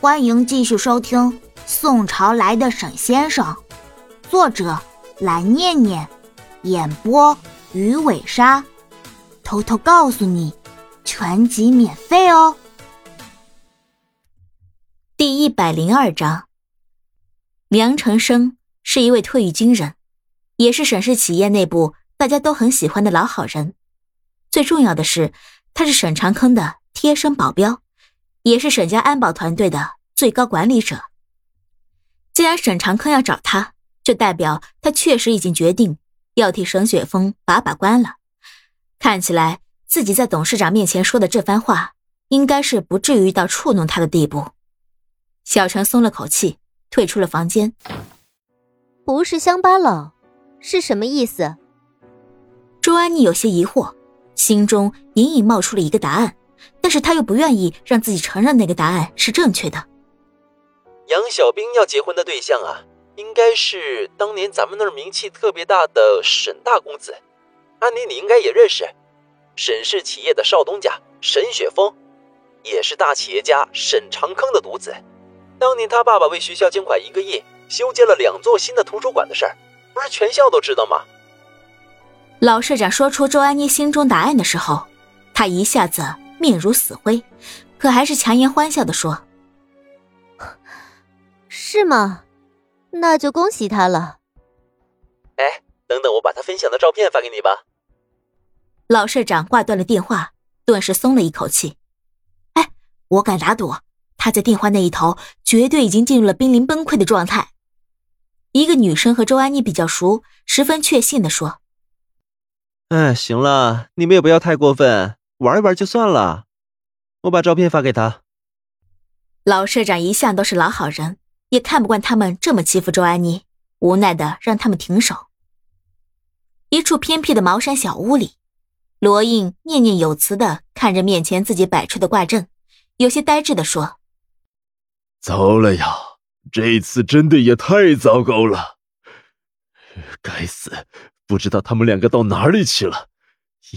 欢迎继续收听《宋朝来的沈先生》，作者蓝念念，演播鱼尾鲨。偷偷告诉你，全集免费哦。第一百零二章，梁成生是一位退役军人，也是沈氏企业内部大家都很喜欢的老好人。最重要的是，他是沈长坑的贴身保镖。也是沈家安保团队的最高管理者。既然沈长坑要找他，就代表他确实已经决定要替沈雪峰把把关了。看起来自己在董事长面前说的这番话，应该是不至于到触怒他的地步。小陈松了口气，退出了房间。不是乡巴佬，是什么意思？周安妮有些疑惑，心中隐隐冒出了一个答案。但是他又不愿意让自己承认那个答案是正确的。杨小兵要结婚的对象啊，应该是当年咱们那儿名气特别大的沈大公子，安妮你应该也认识，沈氏企业的少东家沈雪峰，也是大企业家沈长坑的独子。当年他爸爸为学校捐款一个亿，修建了两座新的图书馆的事儿，不是全校都知道吗？老社长说出周安妮心中答案的时候，他一下子。面如死灰，可还是强颜欢笑的说：“是吗？那就恭喜他了。”哎，等等，我把他分享的照片发给你吧。老社长挂断了电话，顿时松了一口气。哎，我敢打赌，他在电话那一头绝对已经进入了濒临崩溃的状态。一个女生和周安妮比较熟，十分确信的说：“哎，行了，你们也不要太过分。”玩一玩就算了，我把照片发给他。老社长一向都是老好人，也看不惯他们这么欺负周安妮，无奈的让他们停手。一处偏僻的茅山小屋里，罗印念念有词的看着面前自己摆出的挂阵，有些呆滞的说：“糟了呀，这次真的也太糟糕了！该死，不知道他们两个到哪里去了。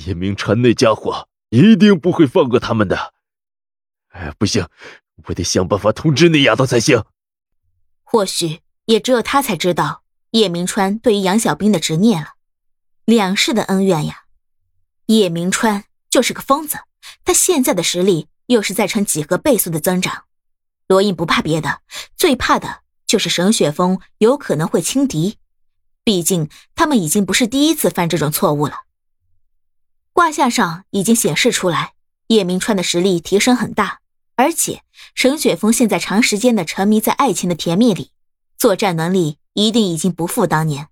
叶明川那家伙。”一定不会放过他们的！哎，不行，我得想办法通知那丫头才行。或许也只有他才知道叶明川对于杨小兵的执念了，两世的恩怨呀。叶明川就是个疯子，他现在的实力又是在呈几何倍速的增长。罗印不怕别的，最怕的就是沈雪峰有可能会轻敌，毕竟他们已经不是第一次犯这种错误了。卦象上已经显示出来，叶明川的实力提升很大，而且沈雪峰现在长时间的沉迷在爱情的甜蜜里，作战能力一定已经不复当年。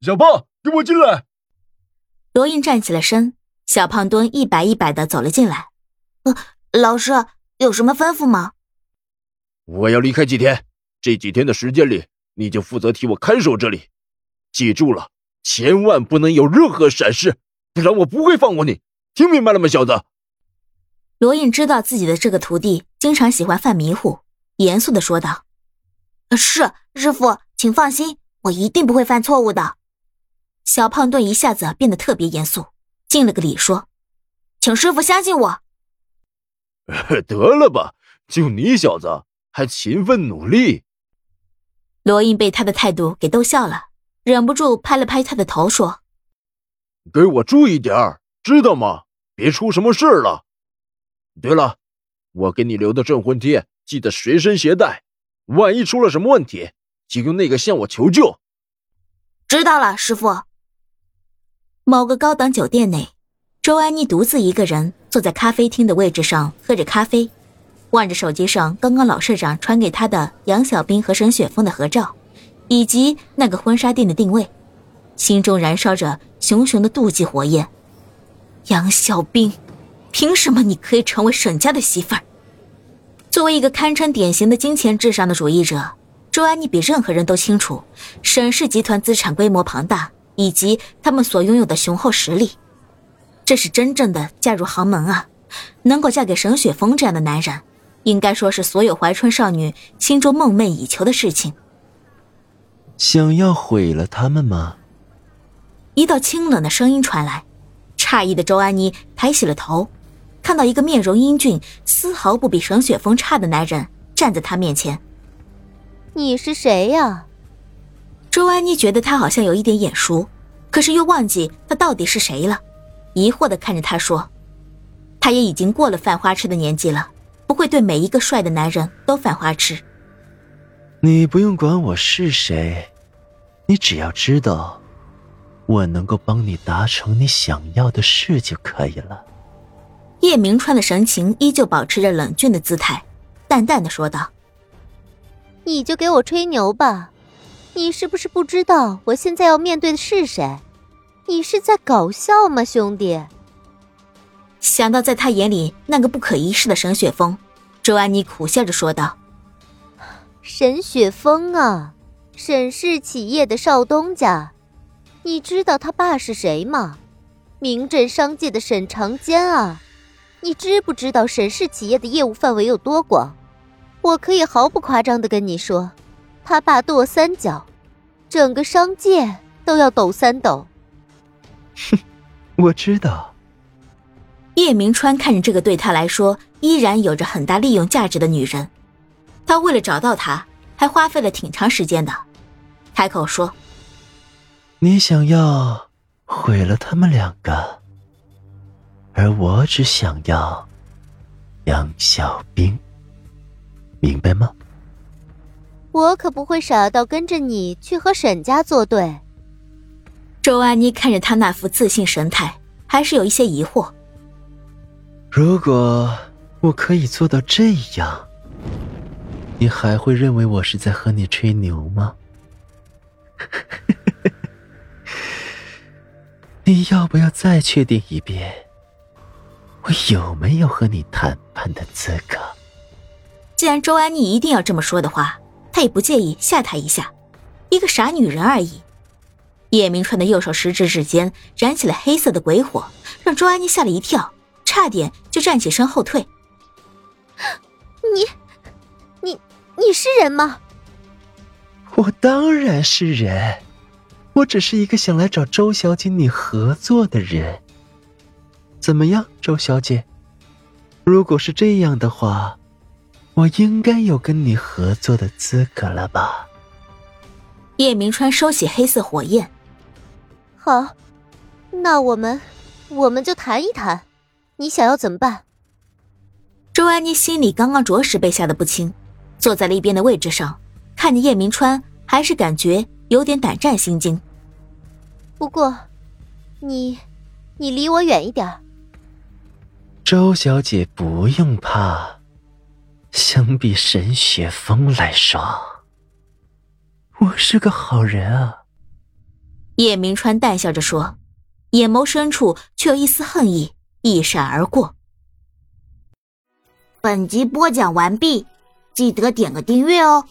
小胖，给我进来！罗印站起了身，小胖墩一摆一摆的走了进来。呃，老师有什么吩咐吗？我要离开几天，这几天的时间里，你就负责替我看守这里，记住了，千万不能有任何闪失。不然我不会放过你，听明白了吗，小子？罗印知道自己的这个徒弟经常喜欢犯迷糊，严肃的说道：“是师傅，请放心，我一定不会犯错误的。”小胖墩一下子变得特别严肃，敬了个礼说：“请师傅相信我。”得了吧，就你小子还勤奋努力。罗印被他的态度给逗笑了，忍不住拍了拍他的头说。给我注意点儿，知道吗？别出什么事儿了。对了，我给你留的镇魂贴，记得随身携带，万一出了什么问题，就用那个向我求救。知道了，师傅。某个高档酒店内，周安妮独自一个人坐在咖啡厅的位置上，喝着咖啡，望着手机上刚刚老社长传给她的杨小兵和沈雪峰的合照，以及那个婚纱店的定位。心中燃烧着熊熊的妒忌火焰，杨小兵，凭什么你可以成为沈家的媳妇儿？作为一个堪称典型的金钱至上的主义者，周安妮比任何人都清楚沈氏集团资产规模庞大以及他们所拥有的雄厚实力。这是真正的嫁入豪门啊！能够嫁给沈雪峰这样的男人，应该说是所有怀春少女心中梦寐以求的事情。想要毁了他们吗？一道清冷的声音传来，诧异的周安妮抬起了头，看到一个面容英俊、丝毫不比沈雪峰差的男人站在她面前。你是谁呀？周安妮觉得他好像有一点眼熟，可是又忘记他到底是谁了，疑惑的看着他说：“他也已经过了犯花痴的年纪了，不会对每一个帅的男人都犯花痴。”你不用管我是谁，你只要知道，我能够帮你达成你想要的事就可以了。叶明川的神情依旧保持着冷峻的姿态，淡淡的说道：“你就给我吹牛吧。”你是不是不知道我现在要面对的是谁？你是在搞笑吗，兄弟？想到在他眼里那个不可一世的沈雪峰，周安妮苦笑着说道：“沈雪峰啊，沈氏企业的少东家，你知道他爸是谁吗？名震商界的沈长坚啊！你知不知道沈氏企业的业务范围有多广？我可以毫不夸张的跟你说，他爸跺三脚。”整个商界都要抖三抖。哼，我知道。叶明川看着这个对他来说依然有着很大利用价值的女人，他为了找到她，还花费了挺长时间的。开口说：“你想要毁了他们两个，而我只想要杨小兵，明白吗？”我可不会傻到跟着你去和沈家作对。周安妮看着他那副自信神态，还是有一些疑惑。如果我可以做到这样，你还会认为我是在和你吹牛吗？你要不要再确定一遍，我有没有和你谈判的资格？既然周安妮一定要这么说的话。他也不介意吓她一下，一个傻女人而已。叶明川的右手食指指尖燃起了黑色的鬼火，让周安妮吓了一跳，差点就站起身后退。你，你，你是人吗？我当然是人，我只是一个想来找周小姐你合作的人。怎么样，周小姐？如果是这样的话。我应该有跟你合作的资格了吧？叶明川收起黑色火焰。好，那我们，我们就谈一谈，你想要怎么办？周安妮心里刚刚着实被吓得不轻，坐在了一边的位置上，看着叶明川，还是感觉有点胆战心惊。不过，你，你离我远一点。周小姐不用怕。相比沈雪峰来说，我是个好人啊。叶明川淡笑着说，眼眸深处却有一丝恨意一闪而过。本集播讲完毕，记得点个订阅哦。